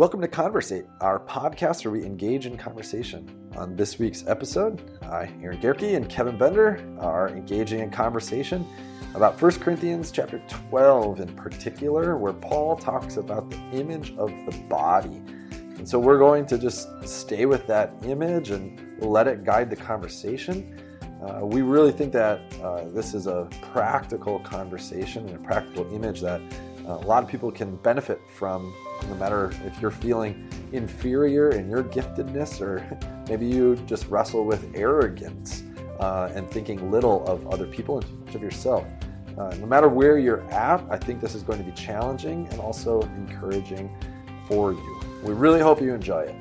Welcome to Conversate, our podcast where we engage in conversation. On this week's episode, I, Aaron Gerke, and Kevin Bender are engaging in conversation about 1 Corinthians chapter 12 in particular, where Paul talks about the image of the body. And so we're going to just stay with that image and let it guide the conversation. Uh, we really think that uh, this is a practical conversation and a practical image that a lot of people can benefit from, no matter if you're feeling inferior in your giftedness or maybe you just wrestle with arrogance uh, and thinking little of other people and of yourself. Uh, no matter where you're at, I think this is going to be challenging and also encouraging for you. We really hope you enjoy it.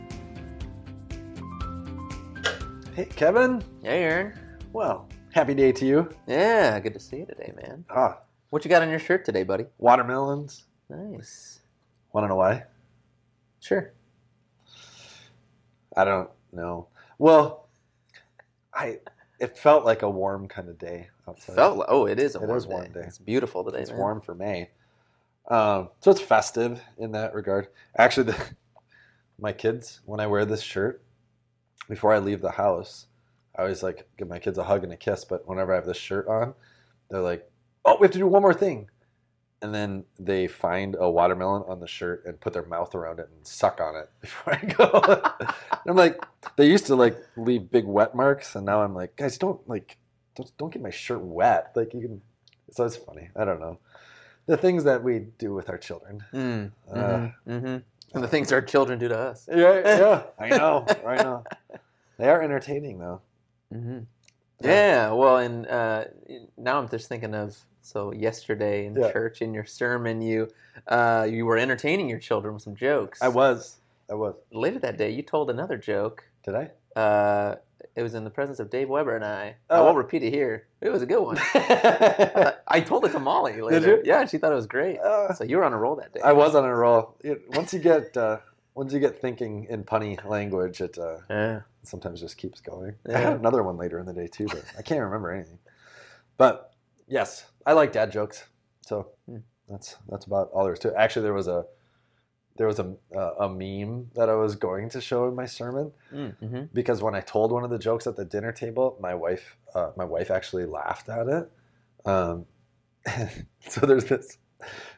Hey, Kevin. Hey, Aaron. Well, happy day to you. Yeah, good to see you today, man. Ah, What you got on your shirt today, buddy? watermelons. Nice. Want to know why? Sure. I don't know. Well, I it felt like a warm kind of day outside. Felt like, oh, it is a It warm is warm day. It's beautiful today, it's man. warm for May. Um, so it's festive in that regard. Actually, the, my kids, when I wear this shirt, before I leave the house, I always like give my kids a hug and a kiss. But whenever I have this shirt on, they're like, "Oh, we have to do one more thing," and then they find a watermelon on the shirt and put their mouth around it and suck on it before I go. I'm like, they used to like leave big wet marks, and now I'm like, guys, don't like, don't don't get my shirt wet. Like you can. So it's funny. I don't know the things that we do with our children. Mm, Uh, mm-hmm, mm-hmm. And the things our children do to us. Yeah, yeah. I know. I know. They are entertaining though. Mm-hmm. Yeah, well, and uh, now I'm just thinking of so yesterday in Yeah. church in your sermon, you uh, you were entertaining your children with some jokes. I was. I was. Later that day, you told another joke. Did I? Uh, it was in the presence of Dave Weber and I. I Oh. won't repeat it here. It was a good one. I I told it to Molly later. you? Yeah, she thought it was great. Uh, So you were on a roll that day. I was on a roll. It, once you get uh, once you get thinking in punny language, it uh, Yeah. sometimes just keeps going. I had another one later in the day too, but I can't remember anything. But yes, I like dad jokes. So Hmm. that's that's about all there is to it. Actually, there was a there was a uh, a meme that I was going to show in my sermon Mm-hmm. because when I told one of the jokes at the dinner table, my wife uh, my wife actually laughed at it. Um, so there's this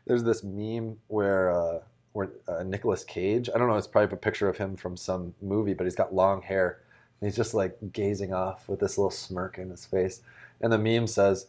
there's this meme where uh, where uh, Nicolas Cage I don't know it's probably a picture of him from some movie, but he's got long hair and he's just like gazing off with this little smirk in his face, and the meme says.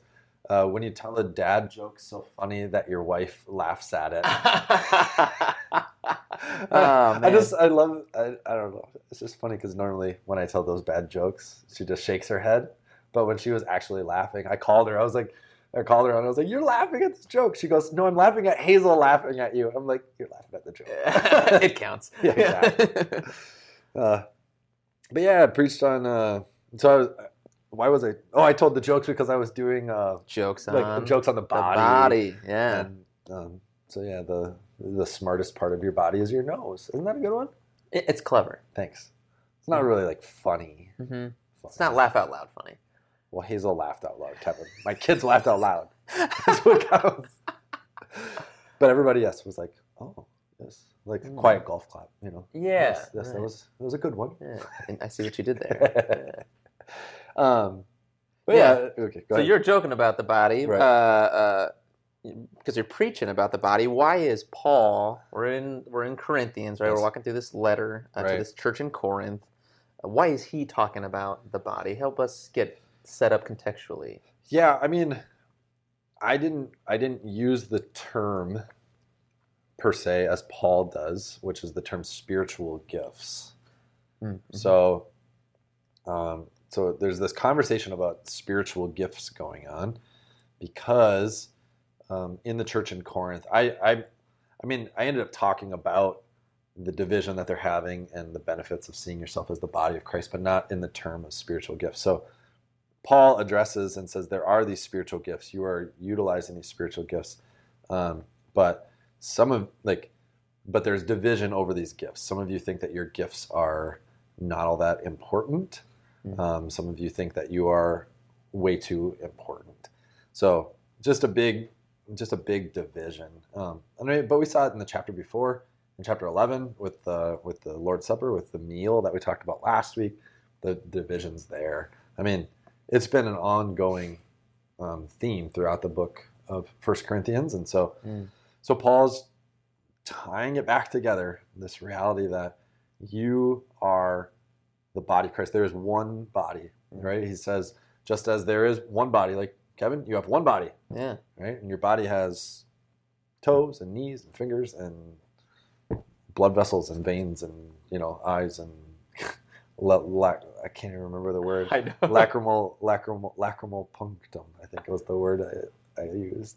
Uh, when you tell a dad joke so funny that your wife laughs at it. oh, I just I love I, I don't know. It's just funny because normally when I tell those bad jokes, she just shakes her head. But when she was actually laughing, I called her. I was like, I called her and I was like, "You're laughing at this joke." She goes, "No, I'm laughing at Hazel laughing at you." I'm like, "You're laughing at the joke." it counts. Yeah, exactly. uh, but yeah, I preached on. Uh, so I was. Why was I? Oh, I told the jokes because I was doing uh, Jokes on like jokes on the the body. body. Yeah. And um, so yeah, the the smartest part of your body is your nose. Isn't that a good one? It- it's clever. Thanks. It's not really like funny. hmm It's not laugh out loud funny. Well, Hazel laughed out loud, Kevin. My kids laughed out loud. That's what counts. But everybody, yes, was like, oh, yes, like Mm. quiet golf clap, you know. Yeah. Yes, yes, that was that was a good one. Yeah. And I see what you did there. Um, but yeah, okay. Go so ahead. you're joking about the body, Right. uh, uh, because you're preaching about the body. Why is Paul? We're in we're in Corinthians, right? Yes. We're walking through this letter uh, Right. to this church in Corinth. Uh, why is he talking about the body? Help us get set up contextually. Yeah, I mean, I didn't I didn't use the term per se as Paul does, which is the term spiritual gifts. Mm-hmm. So, um, so there's this conversation about spiritual gifts going on because um, in the church in Corinth, I, I, I mean, I ended up talking about the division that they're having and the benefits of seeing yourself as the body of Christ, but not in the term of spiritual gifts. So, Paul addresses and says there are these spiritual gifts. You are utilizing these spiritual gifts, um, but some of like, but there's division over these gifts. Some of you think that your gifts are not all that important. Mhm. Um, some of you think that you are way too important. So just a big, just a big division. Um, but we saw it in the chapter before in chapter 11 with the with the Lord's Supper, with the meal that we talked about last week, the divisions there. I mean, it's been an ongoing um, theme throughout the book of First Corinthians, and so Mm. so Paul's tying it back together. This reality that you are the body of Christ. There is one body, right? He says, just as there is one body, like Kevin, you have one body, Yeah. right? And your body has toes and knees and fingers and blood vessels and veins and you know eyes and la- la- I can't even remember the word I know. lacrimal lacrimal lacrimal punctum. I think was the word I, I used.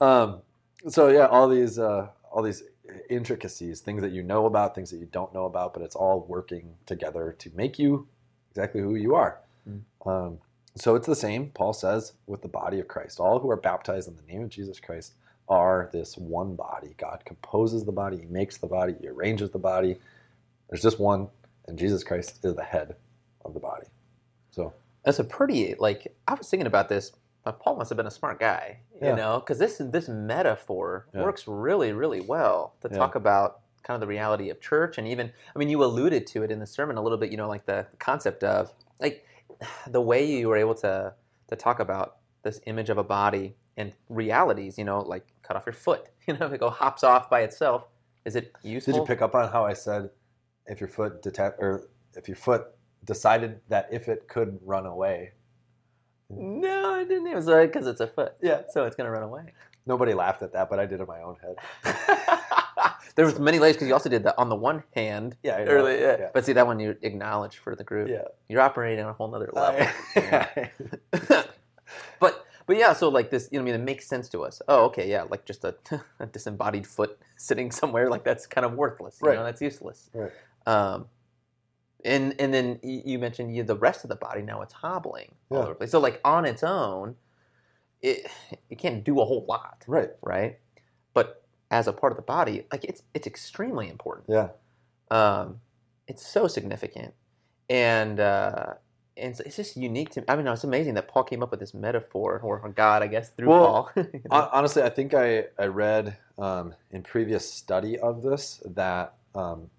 Um, so yeah, all these uh, all these intricacies, things that you know about, things that you don't know about, but it's all working together to make you exactly who you are. Mm. Um, so it's the same. Paul says with the body of Christ, all who are baptized in the name of Jesus Christ are this one body. God composes the body, He makes the body, He arranges the body. There's just one, and Jesus Christ is the head of the body. So That's a pretty like I was thinking about this. But Paul must have been a smart guy, you Yeah. know, because this this metaphor Yeah. works really really well to Yeah. talk about kind of the reality of church and even I mean you alluded to it in the sermon a little bit, you know, like the concept of like the way you were able to to talk about this image of a body and realities, you know, like cut off your foot, you know, if it go hops off by itself, is it useful? Did you pick up on how I said if your foot deta- or if your foot decided that if it could run away? No, I didn't. It was like because it's a foot, Yeah. so it's gonna run away. Nobody laughed at that, but I did in my own head. there was many layers because you also did that on the one hand Yeah, early, yeah. Yeah. but see that one you acknowledge for the group Yeah. you're operating on a whole nother level I- but but yeah so like this you know i mean it makes sense to us oh okay yeah like just a, a disembodied foot sitting somewhere like that's kind of worthless you Right. know that's useless Right. Um and and then you mentioned you, the rest of the body now it's hobbling all Yeah. over the place so like on its own it it can't do a whole lot right. right? But as a part of the body, like it's it's extremely important. Yeah. Um, it's so significant, and uh, and it's, it's just unique to me. I mean, it's amazing that Paul came up with this metaphor, or God, I guess, through Well, Paul. Honestly, I think I, I read um, in previous study of this that um,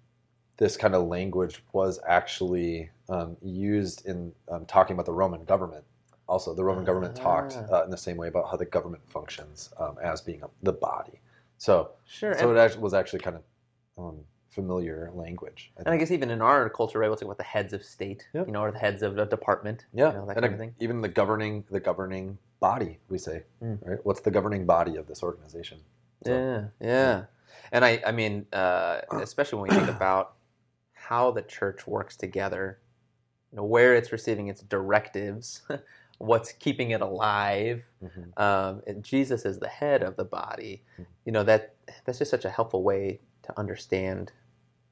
this kind of language was actually um, used in um, talking about the Roman government. Also, the Roman government talked Ah. uh, in the same way about how the government functions um, as being a, the body. So, sure. so and, it actually was actually kind of um, familiar language. I and I guess even in our culture, able to talk about the heads of state, Yep. you know, or the heads of a department, Yeah, you know, that and kind a- of thing. even the governing the governing body, we say, Mm. right? What's the governing body of this organization? So- yeah, yeah. And I, I mean, uh, especially when we think about how the church works together, you know, where it's receiving its directives, what's keeping it alive. Mhm. Um, and Jesus is the head of the body. Mhm. You know that that's just such a helpful way to understand.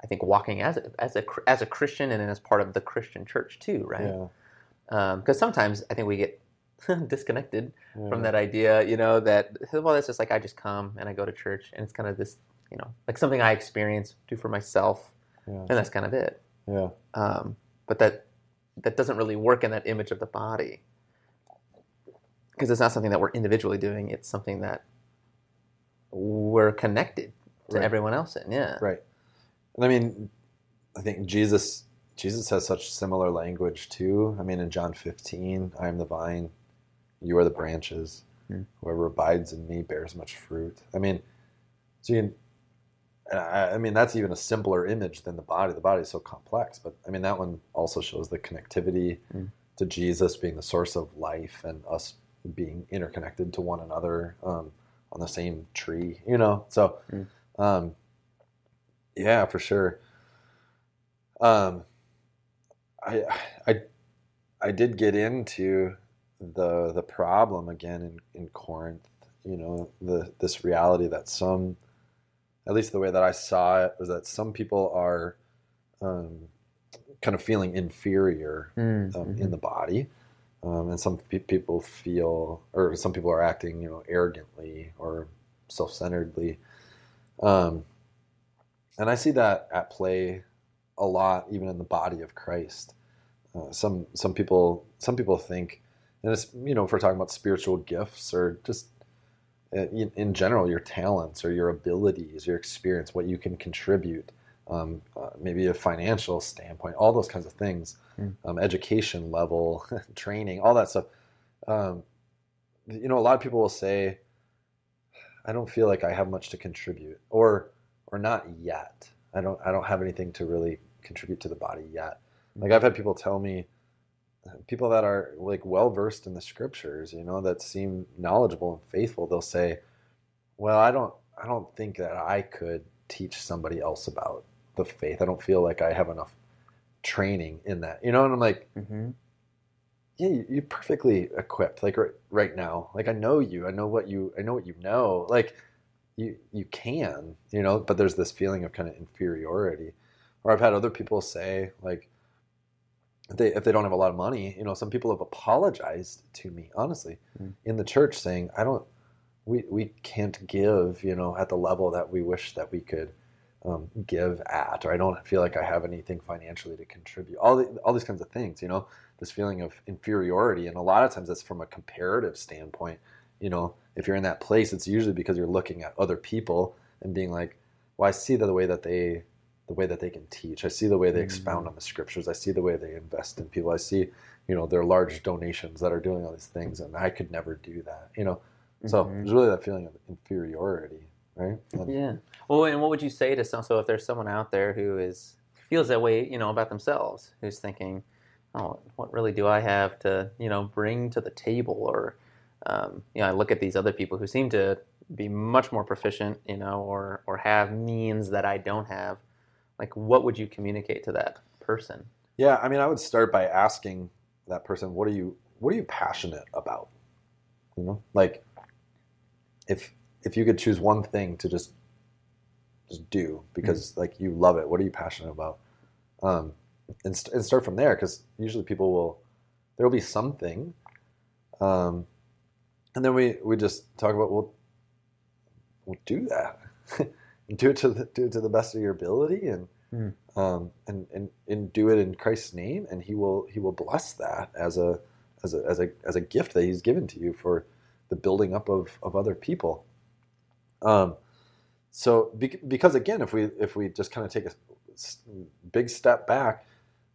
I think walking as a, as a as a Christian and as part of the Christian church too, right? Yeah. Because sometimes I think we get disconnected yeah. from that idea, you know, that well, that's just like I just come and I go to church, and it's kind of this, you know, like something I experience, do for myself, Yeah. and that's kind of it. Yeah. Um, but that that doesn't really work in that image of the body because it's not something that we're individually doing. It's something that we're connected to Right. everyone else in. Yeah. Right. And I mean, I think Jesus Jesus has such similar language too. I mean, in John 15, I am the vine, you are the branches. Hmm. Whoever abides in me bears much fruit. I mean, so you I, I mean, that's even a simpler image than the body. The body is so complex, but I mean, that one also shows the connectivity Hmm. to Jesus being the source of life and us being interconnected to one another um, on the same tree, you know? So, Hmm. um, yeah, for sure. Um, I, I, I did get into the the problem again in, in Corinth. You know, the this reality that some, at least the way that I saw it, was that some people are, um, kind of feeling inferior Mm, um, mhm. in the body, um, and some pe- people feel, or some people are acting, you know, arrogantly or self-centeredly, um, and I see that at play a lot, even in the body of Christ. Uh, some some people some people think, and it's you know, if we're talking about spiritual gifts or just in, in general, your talents or your abilities, your experience, what you can contribute, um, uh, maybe a financial standpoint, all those kinds of things, Mm. um, education level, training, all that stuff. Um, you know, a lot of people will say, "I don't feel like I have much to contribute," or or not yet. I don't I don't have anything to really contribute to the body yet. Like I've had people tell me, people that are like well versed in the scriptures, you know, that seem knowledgeable and faithful, they'll say, "Well, I don't I don't think that I could teach somebody else about the faith. I don't feel like I have enough training in that." You know, and I'm like, Mm-hmm. yeah, you- you're perfectly equipped. Like right, right now, like I know you. I know what you. I know what you know. Like you, you can. You know, but there's this feeling of kind of inferiority. Or I've had other people say, like, they if they don't have a lot of money, you know, some people have apologized to me honestly Mm. in the church, saying, I don't. We we can't give. You know, at the level that we wish that we could. Um, give at, or I don't feel like I have anything financially to contribute. All the, all these kinds of things, you know this feeling of inferiority and a lot of times that's from a comparative standpoint you know if you're in that place it's usually because you're looking at other people and being like well i see the way that they the way that they can teach i see the way they expound on the scriptures i see the way they invest in people i see you know their large donations that are doing all these things and i could never do that you know so Mhm. there's really that feeling of inferiority right And- Yeah. Well, and what would you say to some? So, if there's someone out there who is feels that way, you know, about themselves, who's thinking, "Oh, what really do I have to, you know, bring to the table?" Or, um, you know, I look at these other people who seem to be much more proficient, you know, or or have means that I don't have. Like, what would you communicate to that person? Yeah, I mean, I would start by asking that person, "What are you What are you passionate about?" You know, like if if you could choose one thing to just just do because like you love it, what are you passionate about? Um, and, st- and start from there because usually people will there will be something, um, and then we we just talk about well, we'll do that, do it to the, do it to the best of your ability and Hmm. um, and, and and do it in Christ's name, and He will He will bless that as a as a as a as a gift that He's given to you for the building up of of other people. Um, so bec- because again, if we if we just kind of take a big step back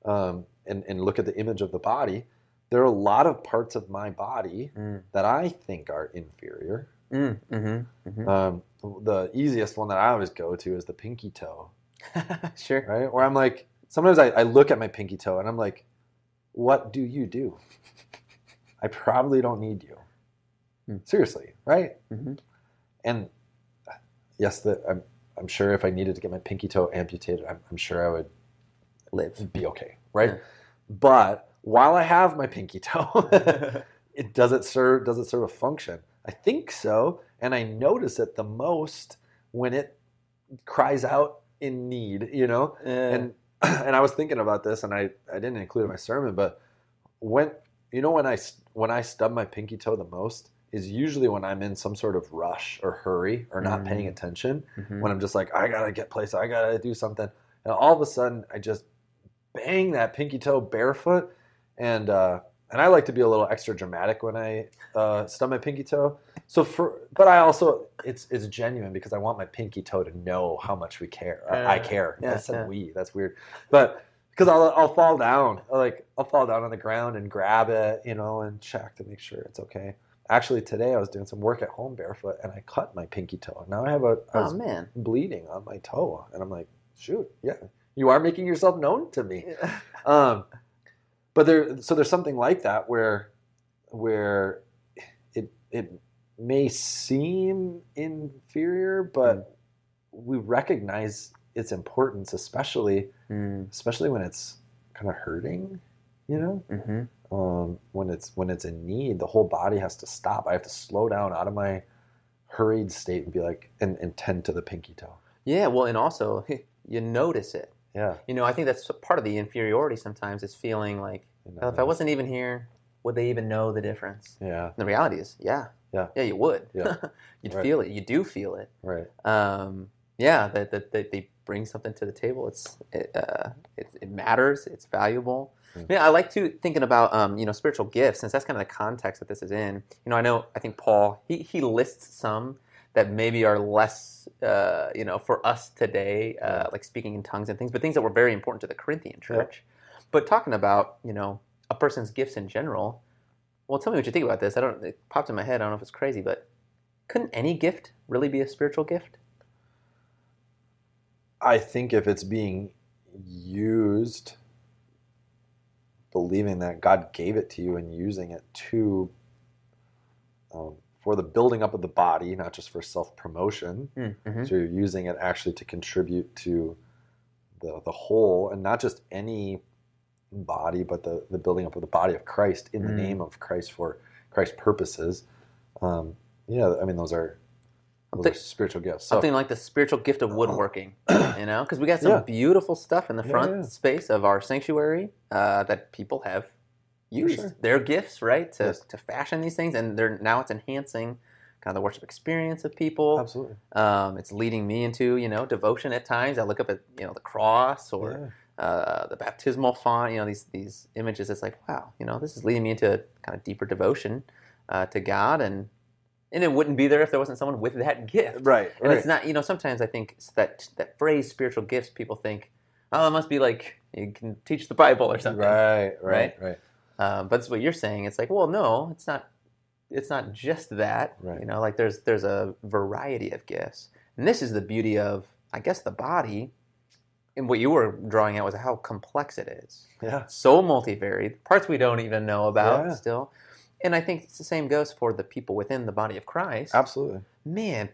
um, and and look at the image of the body, there are a lot of parts of my body Mm. that I think are inferior. Mm. Mm-hmm. mm-hmm. Um, the easiest one that I always go to is the pinky toe sure. right? Where I'm like, sometimes I, I look at my pinky toe and I'm like, what do you do? I probably don't need you. Hmm. Seriously, right? Mm-hmm. And yes, that I'm, I'm sure if I needed to get my pinky toe amputated, I'm, I'm sure I would Live. be okay, right? Yeah. But while I have my pinky toe, it does it serve does it serve a function? I think so, and I notice it the most when it cries out in need, you know? and and I was thinking about this, and I, I didn't include it in my sermon, but when you know when I when I stub my pinky toe the most is usually when I'm in some sort of rush or hurry or not paying Mm. attention. Mhm. When I'm just like I gotta get place, I gotta do something, and all of a sudden I just bang that pinky toe barefoot, and uh, and I like to be a little extra dramatic when I uh, stub my pinky toe. So for but I also it's it's genuine because I want my pinky toe to know how much we care. I- I care. Yeah, I said yeah. we. That's weird. But because I'll I'll fall down, like I'll fall down on the ground and grab it, you know, and check to make sure it's okay. Actually, today I was doing some work at home barefoot and I cut my pinky toe. Now I have a I Oh man. bleeding on my toe, and I'm like, shoot, yeah, you are making yourself known to me. Um, but there, so there's something like that where, where it it may seem inferior, but we recognize its importance, especially Mm. especially when it's kind of hurting, you know. Mm-hmm. Um, when it's when it's in need, the whole body has to stop. I have to slow down out of my hurried state and be like and, and tend to the pinky toe. Yeah. Well, and also you notice it. Yeah. You know, I think that's part of the inferiority sometimes is feeling like, well, if I wasn't even here, would they even know the difference? Yeah. And the reality is, yeah. Yeah. Yeah, you would. Yeah. You'd Right. feel it. You do feel it. Right. Um, yeah, that, that, that they bring something to the table. It's it, uh, it, it matters. It's valuable. Mm. Yeah, I like to thinking about um, you know spiritual gifts since that's kind of the context that this is in. You know, I know I think Paul he he lists some that maybe are less uh, you know for us today, uh, Yeah. like speaking in tongues and things, but things that were very important to the Corinthian church. But talking about you know a person's gifts in general. Well, tell me what you think about this. I don't. It popped in my head. I don't know if it's crazy, but couldn't any gift really be a spiritual gift? I think if it's being used, believing that God gave it to you and using it to um, for the building up of the body, not just for self promotion. Mm-hmm. So you're using it actually to contribute to the the whole, and not just any body, but the the building up of the body of Christ in the Mm. name of Christ for Christ's purposes. Um, yeah, I mean those are those Something- are spiritual gifts. So, Something like the spiritual gift of woodworking, you know, because we got some Yeah. beautiful stuff in the Yeah, front yeah. space of our sanctuary uh, that people have used sure. their gifts, right, to, Yes. to fashion these things, and they're now it's enhancing kind of the worship experience of people. absolutely. Um, it's leading me into you know devotion at times. I look up at you know the cross or Yeah. uh, the baptismal font, you know these these images. It's like wow, you know this is leading me into kind of deeper devotion uh, to God, and and it wouldn't be there if there wasn't someone with that gift. Right, And right. it's not, you know, sometimes I think that that phrase spiritual gifts, people think, oh, it must be like you can teach the Bible or something. Right, right, right. Um, but it's what you're saying. It's like, well, no, it's not. It's not just that. Right. You know, like there's there's a variety of gifts, and this is the beauty of, I guess, the body. And what you were drawing out was how complex it is. Yeah, So multivariate, parts we don't even know about Yeah. still. And I think it's the same goes for the people within the body of Christ absolutely. man,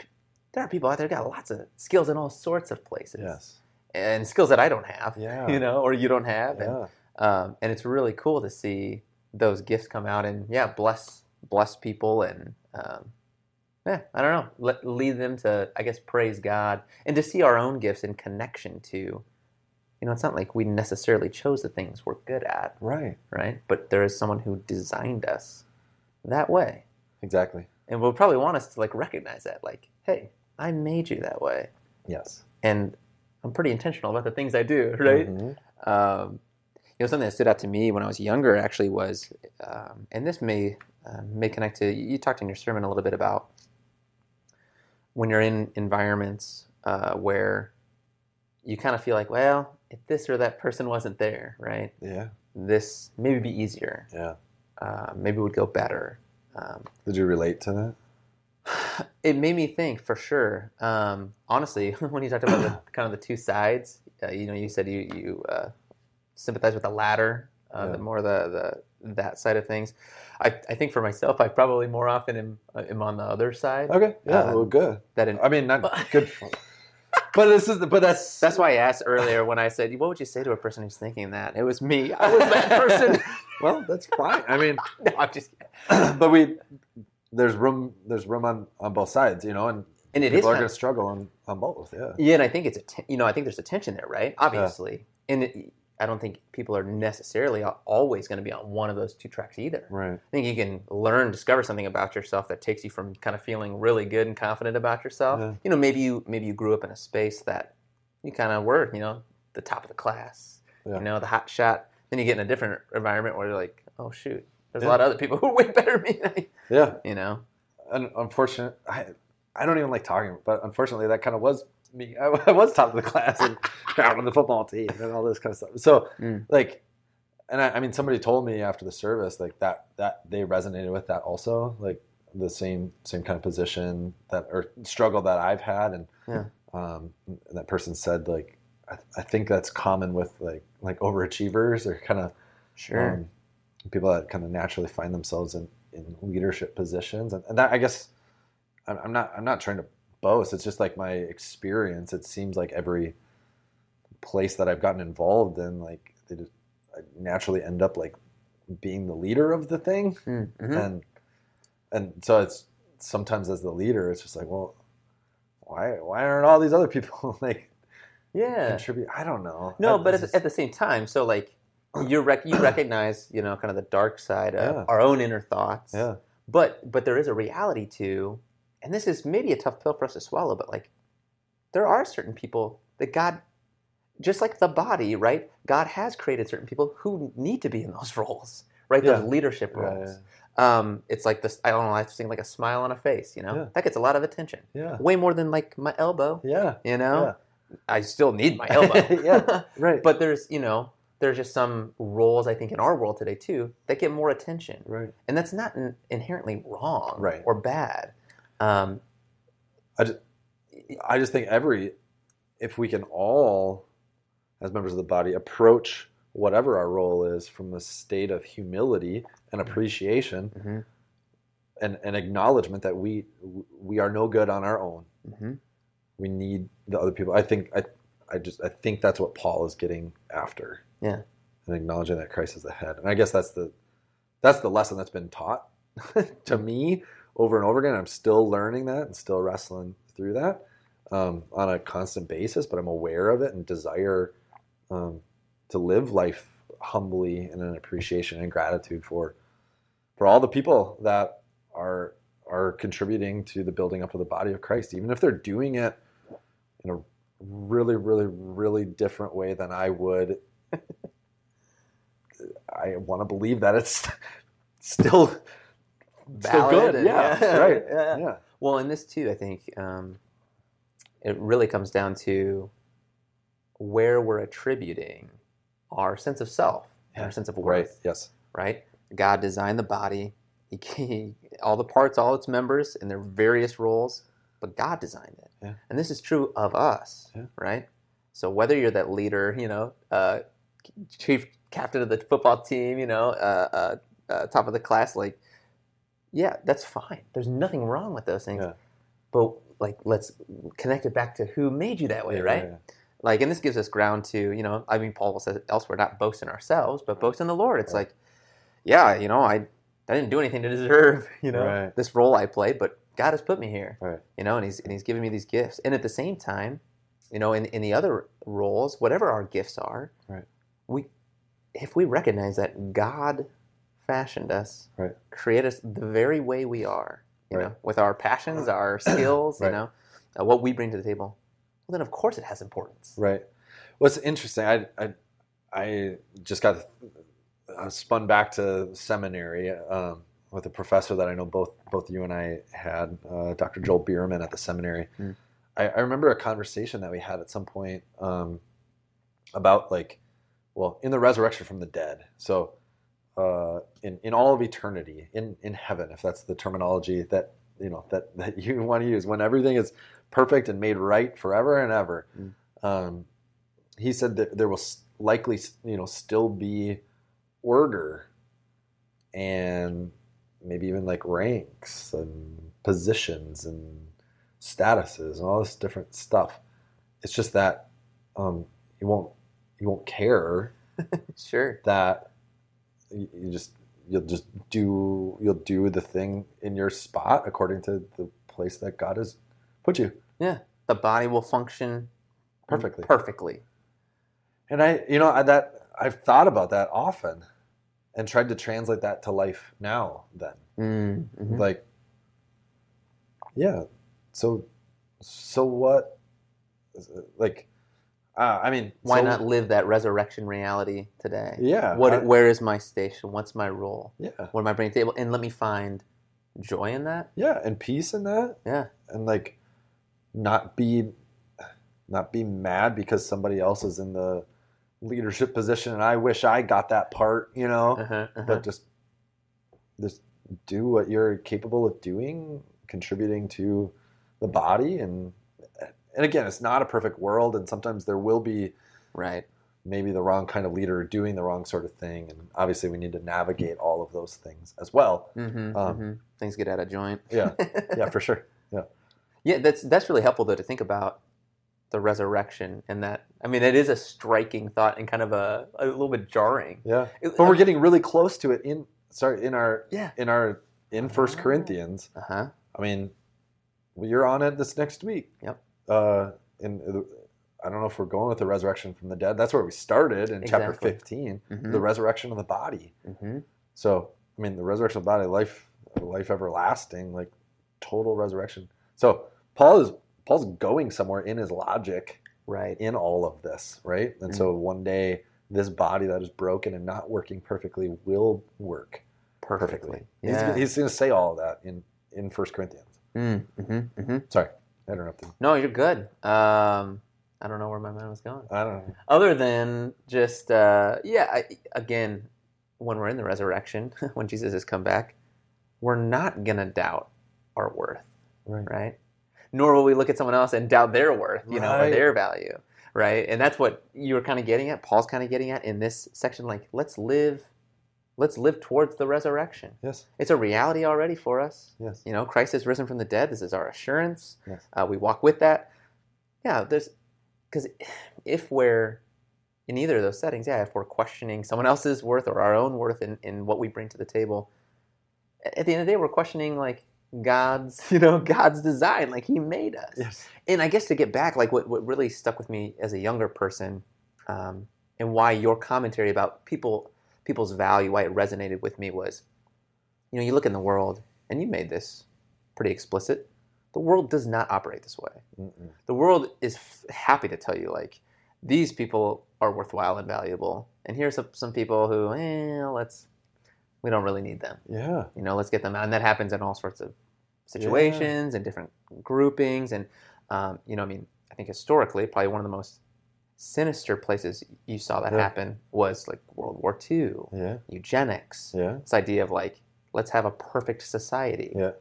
there are people out there got lots of skills in all sorts of places, Yes. and skills that I don't have, Yeah. you know, or you don't have, Yeah. and um, and it's really cool to see those gifts come out and yeah, bless bless people and um, yeah, I don't know, let, lead them to I guess praise God and to see our own gifts in connection to, you know, it's not like we necessarily chose the things we're good at, Right. right? But there is someone who designed us that way Exactly. and will probably want us to like recognize that like hey i made you that way Yes. and i'm pretty intentional about the things i do right Mhm. um, know something that stood out to me when i was younger actually was um, and this may uh, may connect to you talked in your sermon a little bit about when you're in environments uh, where you kind of feel like well if this or that person wasn't there right Yeah. this maybe be easier Yeah. uh, maybe would go better um, Did you relate to that? It made me think for sure. Um, honestly, when you talked about the, kind of the two sides, uh, you know, you said you you uh, sympathize with the latter, uh, Yeah. the more the, the that side of things. I, I think for myself, I probably more often am, uh, am on the other side. Okay. Yeah. Uh, well, good. That in, I mean, not good. For, but this is. The, but that's. that's why I asked earlier when I said, "What would you say to a person who's thinking that?" It was me. I was that person. well, that's fine. I mean, no, I'm just but we. There's room. There's room on on both sides, you know, and And it is people are going to struggle on on both. Yeah. Yeah, and I think it's a you know I think there's a tension there, right? Obviously, and it, I don't think people are necessarily always going to be on one of those two tracks either. Right. I think you can learn, discover something about yourself that takes you from kind of feeling really good and confident about yourself. Yeah. You know, maybe you maybe you grew up in a space that you kind of were, you know, the top of the class, Yeah. you know, the hot shot. Then you get in a different environment where you're like, oh shoot, there's Yeah. a lot of other people who are way better than me. Yeah. You know, And unfortunate. I, I don't even like talking, but unfortunately, that kind of was me. I, I was top of the class and out on the football team and all this kind of stuff. So, Mm. like, and I, I mean, somebody told me after the service, like that that they resonated with that also, like the same same kind of position that or struggle that I've had, and Yeah. um, and that person said like, I, I think that's common with like like overachievers or kind of sure, um, people that kind of naturally find themselves in, in leadership positions and, and that i guess I'm, I'm not i'm not trying to boast it's just like my experience it seems like every place that i've gotten involved in like they just I naturally end up like being the leader of the thing Mm, mhm. and and so it's sometimes as the leader it's just like well why why aren't all these other people like yeah. contribute i don't know No, That- but at, the- at the same time, so like you rec- you recognize, you know, kind of the dark side of Yeah. our own inner thoughts. yeah But but there is a reality to, and this is maybe a tough pill for us to swallow. But like, there are certain people that God, just like the body, right? God has created certain people who need to be in those roles, right? Those Yeah. leadership Yeah, roles. Um, it's like this. I don't know. I think like a smile on a face. You know, Yeah. that gets a lot of attention. Yeah. Way more than like my elbow. Yeah. You know, I still need my elbow. Yeah. Right. but there's you know there's just some roles I think in our world today too that get more attention, right. and that's not in- inherently wrong Right. or bad. Um, I just, I just think every, if we can all, as members of the body, approach whatever our role is from a state of humility and appreciation mhm, and, and acknowledgement that we we are no good on our own. mhm. We need the other people. I think I, I just I think that's what Paul is getting after. Yeah. and acknowledging that Christ is the head. And I guess that's the that's the lesson that's been taught to me over and over again. I'm still learning that and still wrestling through that um, on a constant basis, but I'm aware of it and desire um, to live life humbly and in appreciation and gratitude for for all the people that are are contributing to the building up of the body of Christ, even if they're doing it in a really, really, really different way than I would. I want to believe that it's still still Valid good. and- Yeah, right. yeah. Yeah. Well, in this too, I think um, it really comes down to where we're attributing our sense of self and our sense of Right. worth. Yes. Right? God designed the body. He, he all the parts, all its members, in their various roles, but God designed it. Yeah. And this is true of us, Yeah. right? So whether you're that leader, you know, uh, chief captain of the football team, you know, uh, uh, uh, top of the class, like, yeah, that's fine. There's nothing wrong with those things. Yeah. But like, let's connect it back to who made you that way, Yeah, right? yeah, Like, and this gives us ground to, you know, I mean, Paul says elsewhere, not boast in ourselves, but boast in the Lord. It's Right. like, yeah, you know, I, I didn't do anything to deserve, you know, Right. this role I played, but God has put me here, Right. you know, and he's, and he's given me these gifts. And at the same time, you know, in, in the other roles, whatever our gifts are, Right. we, if we recognize that God fashioned us, Right. created us the very way we are, you Right. know, with our passions, our skills, Right. you know, uh, what we bring to the table, well, then of course it has importance. Right. What's interesting, I, I, I just got uh, spun back to seminary um, with a professor that I know both both you and I had, uh, Dr. Joel Biermann at the seminary. Mm. I, I remember a conversation that we had at some point um, about like, well, in the resurrection from the dead. So, uh, in in all of eternity, in in heaven, if that's the terminology that you know that that you want to use, when everything is perfect and made right forever and ever. Mm. Um, he said that there will likely, you know, still be order and maybe even like ranks and positions and statuses and all this different stuff. It's just that um, you won't you won't care Sure. that you, just you'll just do you'll do the thing in your spot according to the place that God has put you. Yeah, the body will function Perfectly. Perfectly. And I, you know, I, that I've thought about that often, and tried to translate that to life now. Then, Mm, mhm. like, yeah, so, so what? Like, uh, I mean, Why so- not live that resurrection reality today? Yeah, What? I- where is my station? What's my role? yeah, What am I bringing to the table? And let me find joy in that. yeah, and peace in that, Yeah. and like, not be, not be mad because somebody else is in the leadership position, and I wish I got that part, you know. Uh-huh, uh-huh. but just just do what you're capable of doing contributing to the body and and again it's not a perfect world and sometimes there will be right. maybe the wrong kind of leader doing the wrong sort of thing and obviously we need to navigate all of those things as well Mm-hmm, Um, hmm Things get out of joint. yeah yeah for sure Yeah, yeah. that's that's really helpful though to think about the resurrection and that. I mean, it is a striking thought and kind of a, a little bit jarring. yeah It- but we're getting really close to it in sorry in our yeah. in our in first Ah. corinthians Uh huh. I mean, you're on it this next week. Yep. Uh, in I don't know if we're going with the resurrection from the dead. That's where we started in chapter 15, Mm-hmm. the resurrection of the body. mm-hmm. So, I mean, the resurrection of the body, life, life everlasting, like total resurrection. So, Paul is Paul's going somewhere in his logic right. in all of this, right? And so one day, this body that is broken and not working perfectly will work perfectly. He's, Yeah. he's going to say all of that in in First Corinthians. Mm, hmm hmm Sorry, interrupted. No, you're good. Um, I don't know where my mind was going. I don't know. Other than just, uh, yeah, I, again, when we're in the resurrection, when Jesus has come back, we're not going to doubt our worth, Right. right? Nor will we look at someone else and doubt their worth, you know, or their value, right? And that's what you were kind of getting at. Paul's kind of getting at in this section. Like, let's live, let's live towards the resurrection. Yes. It's a reality already for us. Yes. You know, Christ has risen from the dead. This is our assurance. Yes. Uh, we walk with that. Yeah, there's because if we're in either of those settings, yeah, if we're questioning someone else's worth or our own worth in, in what we bring to the table, at the end of the day, we're questioning like God's, you know, God's design, like He made us. Yes. And I guess to get back, like what, what really stuck with me as a younger person, um, and why your commentary about people people's value, why it resonated with me was, you know, you look in the world, and you made this pretty explicit. The world does not operate this way. Mm-mm. The world is f- happy to tell you like these people are worthwhile and valuable, and here's some, some people who, eh, let's we don't really need them. Yeah. You know, let's get them out, and that happens in all sorts of situations and different groupings, and um, you know, I mean, I think historically, probably one of the most sinister places you saw that Yeah. happen was like World War II, Yeah. eugenics, Yeah. this idea of like let's have a perfect society. Yeah.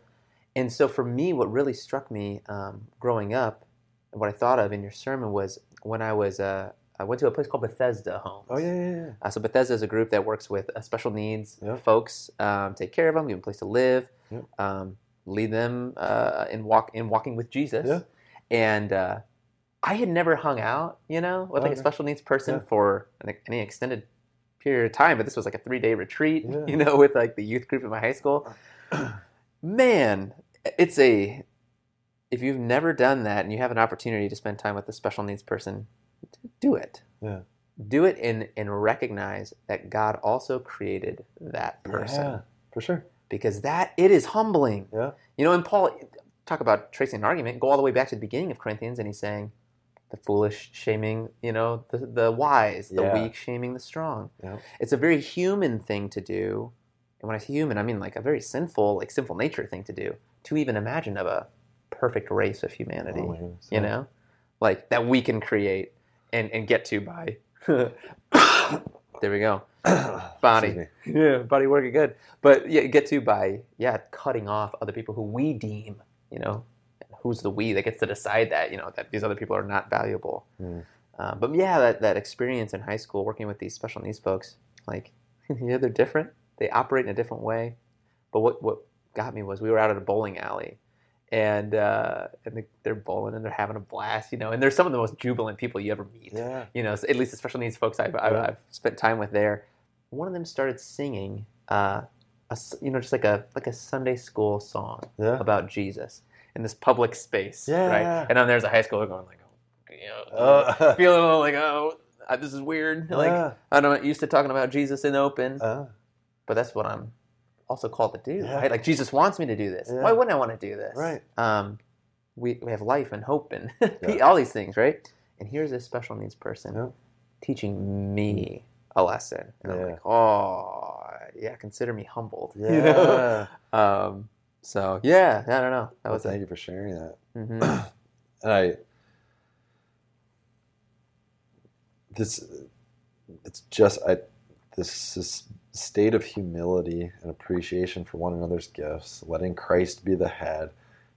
And so for me, what really struck me um, growing up, what I thought of in your sermon was when I was uh, I went to a place called Bethesda Homes. Oh yeah. Yeah. yeah. Uh, so Bethesda is a group that works with uh, special needs Yeah. folks, um, take care of them, give them a place to live, Yeah. um, lead them uh, in walk in walking with Jesus. Yeah. And uh, I had never hung out, you know, with like a oh, special needs person Yeah. for an, any extended period of time. But this was like a three day retreat, Yeah. you know, with like the youth group in my high school. Man, it's a if you've never done that and you have an opportunity to spend time with a special needs person, do it. Yeah. Do it and and recognize that God also created that person Yeah. For sure. because that it is humbling. Yeah. You know, and Paul talk about tracing an argument, go all the way back to the beginning of Corinthians, and he's saying the foolish shaming, you know, the the wise, the Yeah. weak shaming the strong. Yeah. It's a very human thing to do. And when I say human, I mean like a very sinful, like sinful nature thing to do, to even imagine of a perfect race of humanity. Oh you know? Like that we can create and, and get to by there we go. Body. Yeah, body working good. But yeah, get to by yeah, cutting off other people who we deem, you know, who's the we that gets to decide that, you know, that these other people are not valuable. Mm. Uh, but yeah, that, that experience in high school working with these special needs folks, like, yeah, they're different. They operate in a different way. But what, what got me was we were out at a bowling alley and, uh, and they- they're bowling and they're having a blast, you know, and they're some of the most jubilant people you ever meet Yeah. you know, at least the special needs folks I've, I've, Yeah. I've spent time with there. One of them started singing, uh, a you know, just like a like a Sunday school song Yeah. about Jesus in this public space, Yeah. right? And then there's a high schooler going like, oh, you know, Uh, feeling a little like, oh, uh, this is weird. Like yeah. I'm not used to talking about Jesus in the open, Uh, but that's what I'm also called to do, Yeah. right? Like Jesus wants me to do this. Yeah. Why wouldn't I want to do this? Right. Um, we we have life and hope and Yeah. all these things, right? And here's this special needs person teaching me a lesson, and I'm like, oh, yeah, consider me humbled. yeah. You know? Um, so yeah, I don't know. That Well, was thank it. you for sharing that. Mhm. And I this it's just I this, this state of humility and appreciation for one another's gifts, letting Christ be the head,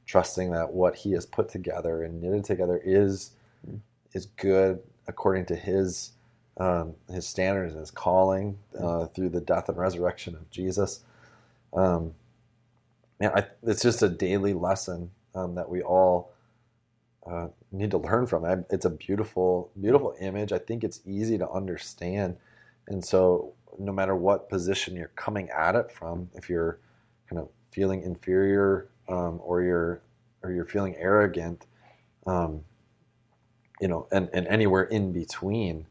trusting that what he has put together and knitted together is Mm. is good according to his um, his standards and his calling uh, through the death and resurrection of Jesus. Um, man, I, it's just a daily lesson um, that we all uh, need to learn from. I, it's a beautiful, beautiful image. I think it's easy to understand, and so no matter what position you're coming at it from, if you're kind of feeling inferior um, or you're or you're feeling arrogant, um, you know, and, and anywhere in between,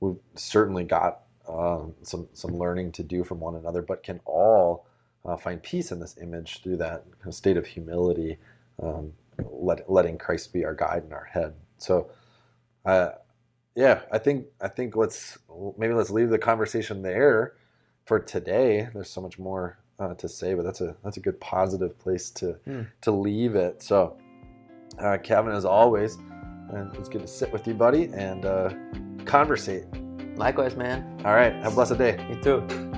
we've certainly got um, some some learning to do from one another, but can all uh, find peace in this image through that kind of state of humility, um, let, letting Christ be our guide and our head. So, uh, yeah, I think I think let's maybe let's leave the conversation there for today. There's so much more uh, to say, but that's a that's a good positive place to Hmm. to leave it. So, uh, Kevin, as always, and it's good to sit with you, buddy, and uh, conversate. Likewise, man. All right, have a blessed day. You too.